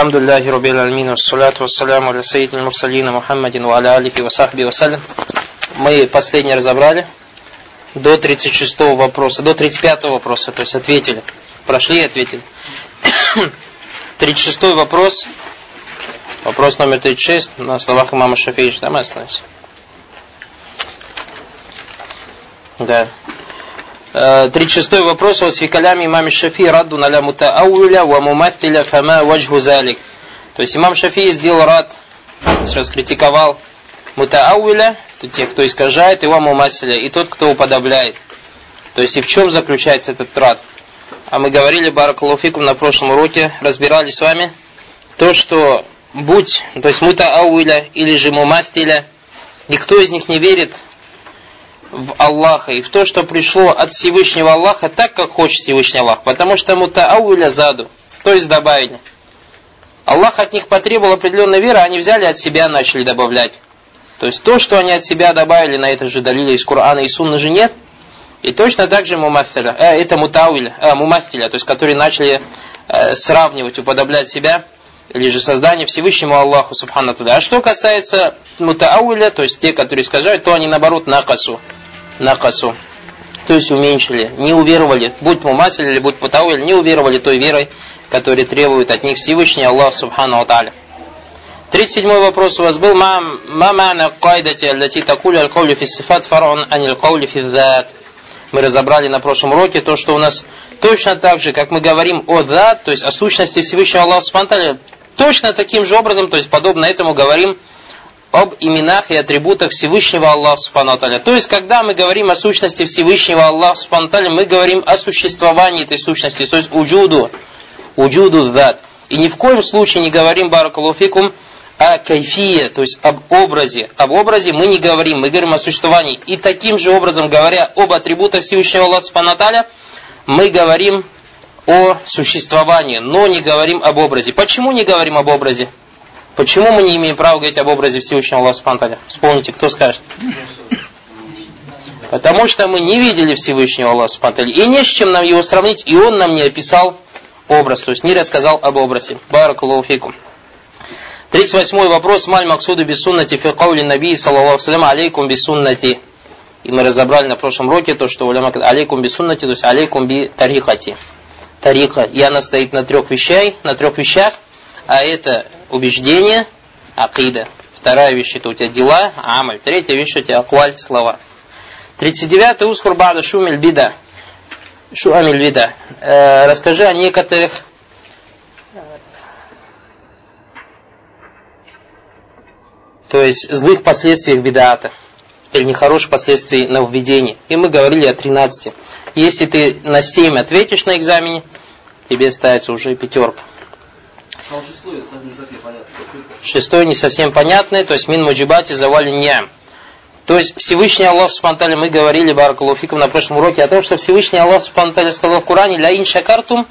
الحمد لله رب العالمين والصلاة والسلام على سيد المرسلين محمد وعلى آله وصحبه وسلم Мы последний разобрали до 36 вопроса, до 35 вопроса, то есть ответили. Прошли и ответили. 36 вопрос, вопрос номер 36 на словах имама Шафиевича, да, мы остановимся? Да. 36 э, вопрос. о свикалями имам Шафи радду наля мутаауля ва муматиля фама ваджху залик. То есть имам Шафи сделал рад, сейчас критиковал мутаауля, то те, кто искажает, и ва мумасиля, и тот, кто уподобляет. То есть и в чем заключается этот рад? А мы говорили, Баракалуфикум, на прошлом уроке, разбирали с вами то, что будь, то есть мутаауля или же муматиля, никто из них не верит в Аллаха и в то, что пришло от Всевышнего Аллаха так, как хочет Всевышний Аллах. Потому что мутаауля заду, то есть добавили. Аллах от них потребовал определенной веры, а они взяли от себя, начали добавлять. То есть то, что они от себя добавили, на это же далили из Корана и Сунны же нет. И точно так же мумафиля, э, это мутауиля, э, мумафиля, то есть которые начали э, сравнивать, уподоблять себя, или же создание Всевышнему Аллаху Субхану А что касается мутауиля, то есть те, которые искажают, то они наоборот накасу накасу. То есть уменьшили, не уверовали, будь мумасиль или будь путауиль, не уверовали той верой, которая требует от них Всевышний Аллах Субхану Аталя. 37 вопрос у вас был. Ма мана кайдати аллати такули сифат фарун анил каули фи. Мы разобрали на прошлом уроке то, что у нас точно так же, как мы говорим о дат, то есть о сущности Всевышнего Аллаха Субхану точно таким же образом, то есть подобно этому говорим об именах и атрибутах Всевышнего Аллаха Субхану То есть, когда мы говорим о сущности Всевышнего Аллаха Субхану мы говорим о существовании этой сущности, то есть уджуду, уджуду дат. И ни в коем случае не говорим, баракалуфикум, о кайфие, то есть об образе. Об образе мы не говорим, мы говорим о существовании. И таким же образом, говоря об атрибутах Всевышнего Аллаха Субхану мы говорим о существовании, но не говорим об образе. Почему не говорим об образе? Почему мы не имеем права говорить об образе Всевышнего Аллаха Субтитры? Вспомните, кто скажет? Потому что мы не видели Всевышнего Аллаха Субтитры. И не с чем нам его сравнить, и он нам не описал образ, то есть не рассказал об образе. Баракаллаху фикум. 38 вопрос. Маль Максуду бисуннати фи каули наби саллаллаху салям алейкум бисуннати. И мы разобрали на прошлом уроке то, что уляма алейкум бисуннати, то есть алейкум би тарихати. Тарика. И она стоит на трех вещах, на трех вещах, а это убеждение, акида. Вторая вещь это у тебя дела, амаль. Третья вещь у тебя акваль, слова. 39-й ускур бада шумель бида. Шуамиль бида. Э, расскажи о некоторых то есть злых последствиях бедата или нехороших последствий на введение. И мы говорили о 13. Если ты на 7 ответишь на экзамене, тебе ставится уже пятерка. Шестой не совсем понятный, то есть мин муджибати завали ням. То есть Всевышний Аллах Субтитры мы говорили, Баракалуфикум, на прошлом уроке о том, что Всевышний Аллах Субтитры сказал в Коране, ля ин шакартум,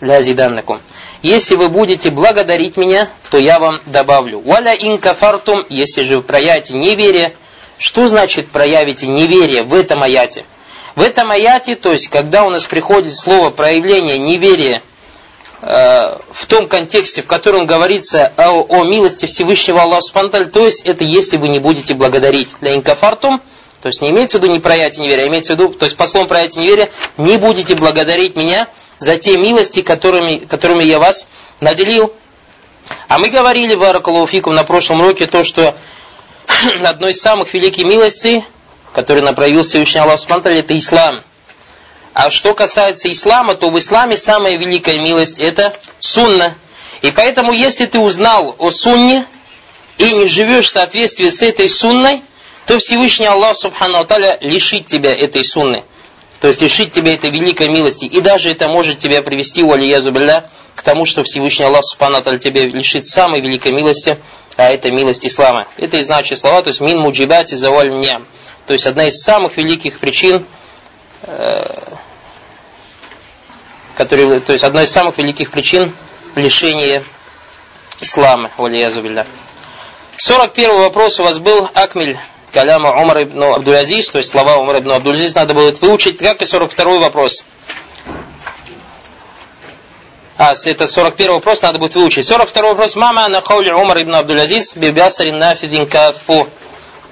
ля зиданнакум. Если вы будете благодарить меня, то я вам добавлю. Валя ин кафартум, если же вы проявите неверие, что значит проявите неверие в этом аяте? В этом аяте, то есть, когда у нас приходит слово проявление неверия в том контексте, в котором говорится о, о милости Всевышнего Аллаха Субтитры, то есть это если вы не будете благодарить для инкафартум, то есть не имеется в виду не проявите неверие, а имеется в виду, то есть по словам проявите неверие, не будете благодарить меня за те милости, которыми, которыми я вас наделил. А мы говорили, Баракалуфикум, на прошлом уроке, то, что одной из самых великих милостей, которую проявил Всевышний Аллах Субтитры, это ислам. А что касается ислама, то в исламе самая великая милость это сунна. И поэтому, если ты узнал о сунне и не живешь в соответствии с этой сунной, то Всевышний Аллах Субхану Аталя лишит тебя этой сунны. То есть лишит тебя этой великой милости. И даже это может тебя привести, у алиязу к тому, что Всевышний Аллах Субхану Аталя тебя лишит самой великой милости, а это милость ислама. Это и значит слова, то есть мин муджибати заваль ням. То есть одна из самых великих причин который, то есть одной из самых великих причин лишения ислама, валиязубилля. 41 вопрос у вас был Акмиль Каляма Умар ибн Абдулязиз, то есть слова Умар ибн Абдулязиз надо было выучить, как и 42 вопрос. А, это 41 вопрос, надо будет выучить. 42 вопрос. Мама на каули Умар ибн Абдул-Азиз бибясарин нафидин кафу.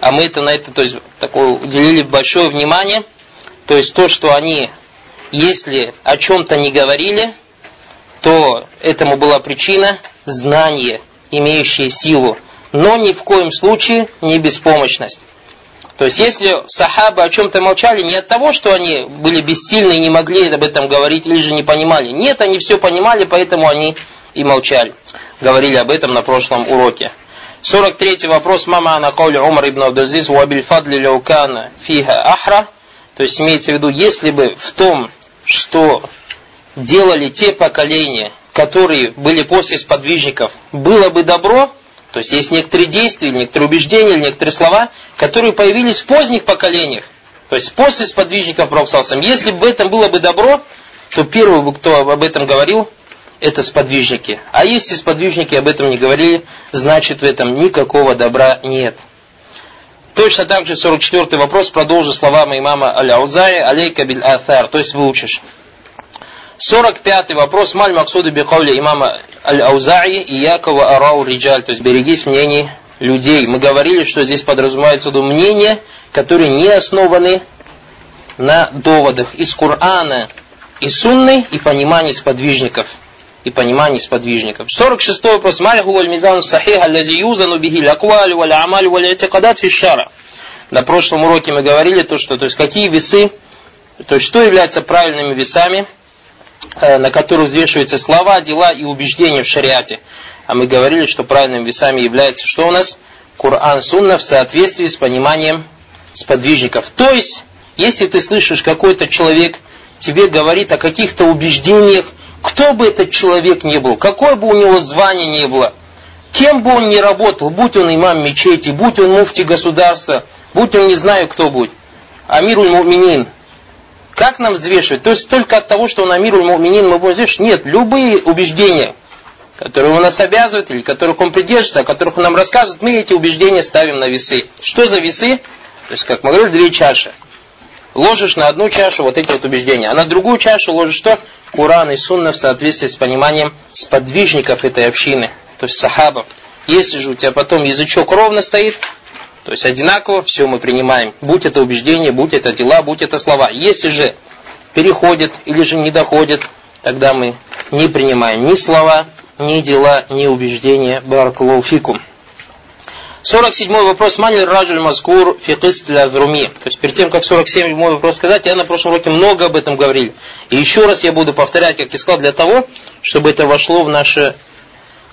А мы это на это, то есть, такое, уделили большое внимание. То есть, то, что они, если о чем-то не говорили, то этому была причина знание, имеющее силу. Но ни в коем случае не беспомощность. То есть, если сахабы о чем-то молчали, не от того, что они были бессильны и не могли об этом говорить, или же не понимали. Нет, они все понимали, поэтому они и молчали. Говорили об этом на прошлом уроке. 43 вопрос. Мама на каули Умар ибн Абдузиз вабиль фадли ляукана фиха ахра. То есть, имеется в виду, если бы в том, что делали те поколения, которые были после сподвижников, было бы добро, то есть есть некоторые действия, некоторые убеждения, некоторые слова, которые появились в поздних поколениях. То есть после сподвижников Пророксалсам. Если бы в этом было бы добро, то первый, кто об этом говорил, это сподвижники. А если сподвижники об этом не говорили, значит в этом никакого добра нет. Точно так же 44 вопрос, продолжу словами имама Аля-Аузаи, алейка биль афар, то есть выучишь. 45 вопрос. Маль Максуду Бекаули имама Аль-Аузаи и Якова Арау Риджаль. То есть берегись мнений людей. Мы говорили, что здесь подразумевается мнения, которые не основаны на доводах из Корана и Сунны и понимании сподвижников. И понимании сподвижников. 46 вопрос. Маль Гуаль Мизан Сахих Аллази Юзану Бихи Лакваль Валь Амаль Валь Атикадат Фишара. На прошлом уроке мы говорили то, что, то есть какие весы, то есть что является правильными весами, Э, на которых взвешиваются слова, дела и убеждения в шариате. А мы говорили, что правильными весами является что у нас? Коран, Сунна в соответствии с пониманием сподвижников. То есть, если ты слышишь, какой-то человек тебе говорит о каких-то убеждениях, кто бы этот человек ни был, какое бы у него звание ни было, кем бы он ни работал, будь он имам мечети, будь он муфти государства, будь он не знаю кто будет, Амируль Муминин, как нам взвешивать? То есть только от того, что он амируль муминин мы будем взвешивать? Нет, любые убеждения, которые он нас обязывает, или которых он придерживается, о которых он нам рассказывает, мы эти убеждения ставим на весы. Что за весы? То есть, как мы говорили, две чаши. Ложишь на одну чашу вот эти вот убеждения, а на другую чашу ложишь что? Куран и Сунна в соответствии с пониманием сподвижников этой общины, то есть сахабов. Если же у тебя потом язычок ровно стоит, то есть одинаково все мы принимаем. Будь это убеждение, будь это дела, будь это слова. Если же переходит или же не доходит, тогда мы не принимаем ни слова, ни дела, ни убеждения. Баракулуфикум. 47 вопрос. Мани раджуль маскур фикист для вруми. То есть перед тем, как 47 вопрос сказать, я на прошлом уроке много об этом говорил. И еще раз я буду повторять, как я сказал, для того, чтобы это вошло в наше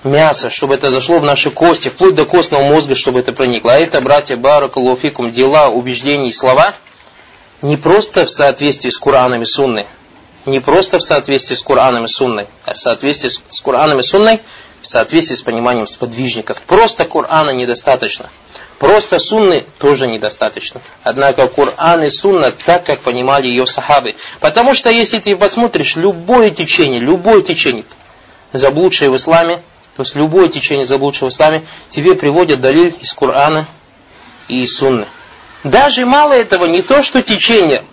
мясо, чтобы это зашло в наши кости, вплоть до костного мозга, чтобы это проникло. А это, братья, баракалуфикум, дела, убеждения и слова, не просто в соответствии с Кураном и Сунной, не просто в соответствии с Кураном и Сунной, а в соответствии с Кураном и Сунной, в соответствии с пониманием сподвижников. Просто Курана недостаточно. Просто сунны тоже недостаточно. Однако Куран и сунна так, как понимали ее сахабы. Потому что если ты посмотришь любое течение, любое течение, заблудшее в исламе, то есть любое течение заблудшего в исламе тебе приводит далиль из Корана и из Сунны. Даже мало этого, не то что течение.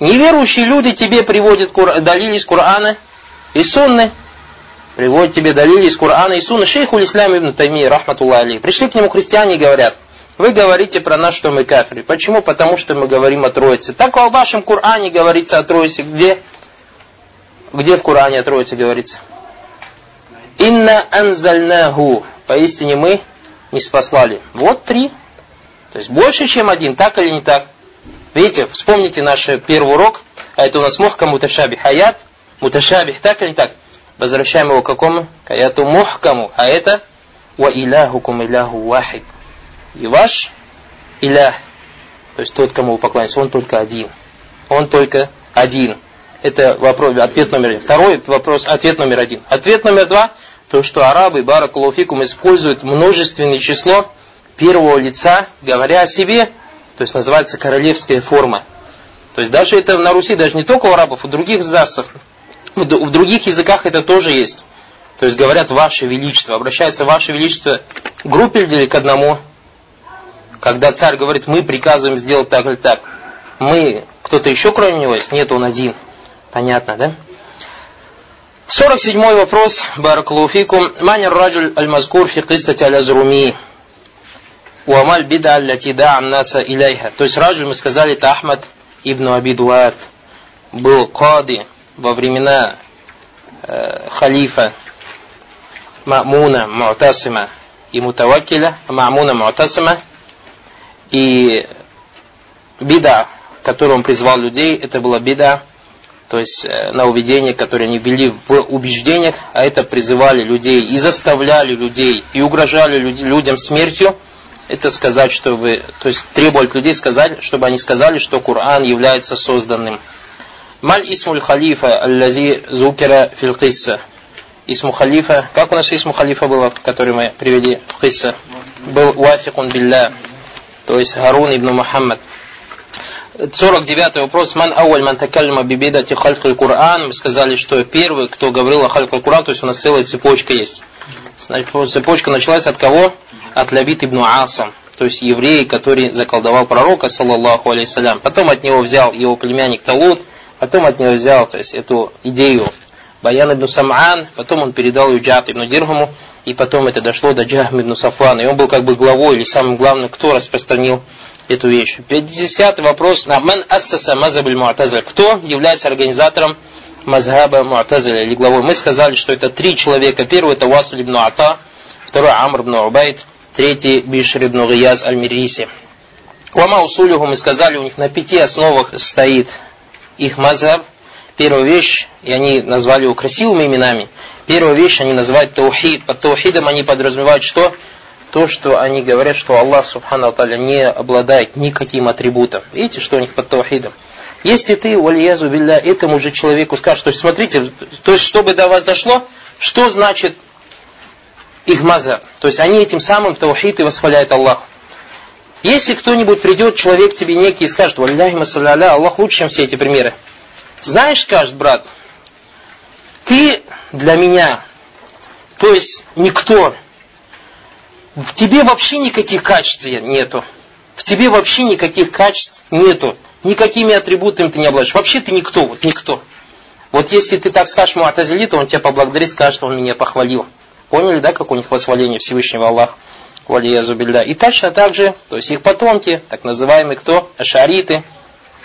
Неверующие люди тебе приводят далиль из Корана и Сунны. Приводят тебе далили из Корана и Сунны. Шейху Ислам ибн Тайми, рахматуллах али. Пришли к нему христиане и говорят, вы говорите про нас, что мы кафиры. Почему? Потому что мы говорим о Троице. Так в вашем Коране говорится о Троице. Где? Где в Коране о Троице говорится? Инна анзальнаху. Поистине мы не спаслали. Вот три. То есть больше, чем один, так или не так. Видите, вспомните наш первый урок, а это у нас мухкам муташабих аят, муташабих, так или не так. Возвращаем его к какому? К аяту мухкаму, а это ва иляхукум иляху вахид. И ваш илях, то есть тот, кому вы поклоняетесь, он только один. Он только один. Это вопрос, ответ номер один. Второй вопрос, ответ номер один. Ответ номер два – то, что арабы, баракулуфикум, используют множественное число первого лица, говоря о себе, то есть называется королевская форма. То есть даже это на Руси, даже не только у арабов, в других государствах, в других языках это тоже есть. То есть говорят «Ваше Величество», обращается «Ваше Величество» к группе или к одному. Когда царь говорит «Мы приказываем сделать так или так», мы, кто-то еще кроме него есть? Нет, он один. Понятно, да? 47 вопрос, Баракулуфикум. Манер раджуль аль-мазкур фи аль-азруми. Уамаль бида аллати да'ам наса иляйха. То есть раджуль, мы сказали, это Ахмад ибн Абидуат. Был кади во времена э, халифа Ма'муна Му'тасима и Мутавакиля, Ма'муна Му'тасима. И бида, которую он призвал людей, это была бида, то есть э, на уведение, которое они ввели в убеждениях, а это призывали людей и заставляли людей, и угрожали людям смертью, это сказать, что вы, то есть требовали от людей сказать, чтобы они сказали, что Коран является созданным. Маль исмуль халифа аллази зукера фил Исму халифа, как у нас исму халифа было, который мы привели в кисса? Был уафикун билля, то есть Харун ибн Мухаммад. 49 вопрос. Ман ауаль ман такаллима бибидати халькаль Кур'ан. Мы сказали, что первый, кто говорил о халькаль Кур'ан, то есть у нас целая цепочка есть. Цепочка началась от кого? От Лабит ибн Асам. То есть еврей, который заколдовал пророка, саллаллаху алейсалям. Потом от него взял его племянник Талут. Потом от него взял то есть, эту идею Баян ибн Сам'ан. Потом он передал ее Джат ибн Дирхаму. И потом это дошло до Джахм ибн Сафана. И он был как бы главой или самым главным, кто распространил эту вещь. 50 вопрос. на Ман ассаса мазабиль муатазиль. Кто является организатором мазхаба муатазиля или главой? Мы сказали, что это три человека. Первый это Васуль ибн Ата, второй Амр ибн Убайд, третий Бишр ибн Гияз аль-Мириси. Уама усулюху мы сказали, у них на пяти основах стоит их мазхаб. Первая вещь, и они назвали его красивыми именами. Первая вещь они называют таухид. Под таухидом они подразумевают что? то, что они говорят, что Аллах Субхану Аталя не обладает никаким атрибутом. Видите, что у них под таухидом? Если ты, валиязу билля, этому же человеку скажешь, то есть смотрите, то есть чтобы до вас дошло, что значит их маза. То есть они этим самым таухид и восхваляют Аллах. Если кто-нибудь придет, человек тебе некий и скажет, валляхи масалляля, Аллах лучше, чем все эти примеры. Знаешь, скажет брат, ты для меня, то есть никто, в тебе вообще никаких качеств нету. В тебе вообще никаких качеств нету. Никакими атрибутами ты не обладаешь. Вообще ты никто, вот никто. Вот если ты так скажешь Муатазили, то он тебя поблагодарит, скажет, что он меня похвалил. Поняли, да, как у них восхваление Всевышнего Аллаха? Валия Зубильда. И точно так же, то есть их потомки, так называемые кто? Ашариты.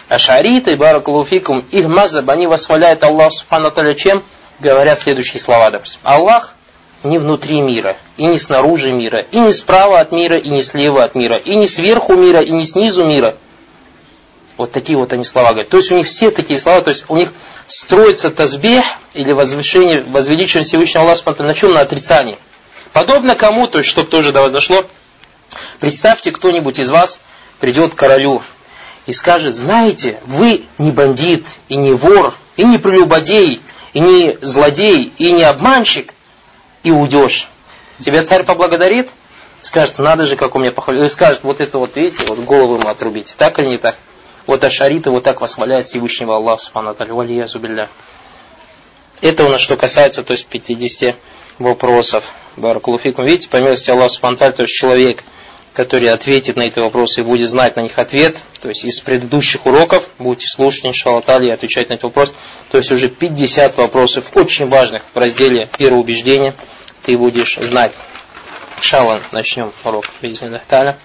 Ашариты, Баракулуфикум, их мазаб, они восхваляют Аллах Субхану чем? Говорят следующие слова, допустим. Аллах не внутри мира, и не снаружи мира, и не справа от мира, и не слева от мира, и не сверху мира, и не снизу мира. Вот такие вот они слова говорят. То есть у них все такие слова, то есть у них строится тазбех или возвышение, возвеличивание Всевышнего Аллаха на чем? На отрицании. Подобно кому, то есть чтобы тоже до вас дошло, представьте, кто-нибудь из вас придет к королю и скажет, знаете, вы не бандит, и не вор, и не прелюбодей, и не злодей, и не обманщик, и уйдешь. Тебя царь поблагодарит, скажет, надо же, как у меня похвалил. Или скажет, вот это вот, видите, вот голову ему отрубите. Так или не так? Вот Ашариты вот так восхваляет Всевышнего Аллаха, Субхану Аталия, Это у нас что касается, то есть 50 вопросов. Баракулуфикум. Видите, по милости Аллаха, Субхану то есть человек, который ответит на эти вопросы и будет знать на них ответ, то есть из предыдущих уроков, будете слушать, иншаллах, и отвечать на эти вопросы, то есть уже 50 вопросов очень важных в разделе первого убеждения ты будешь знать. Шалан, начнем урок. Таля.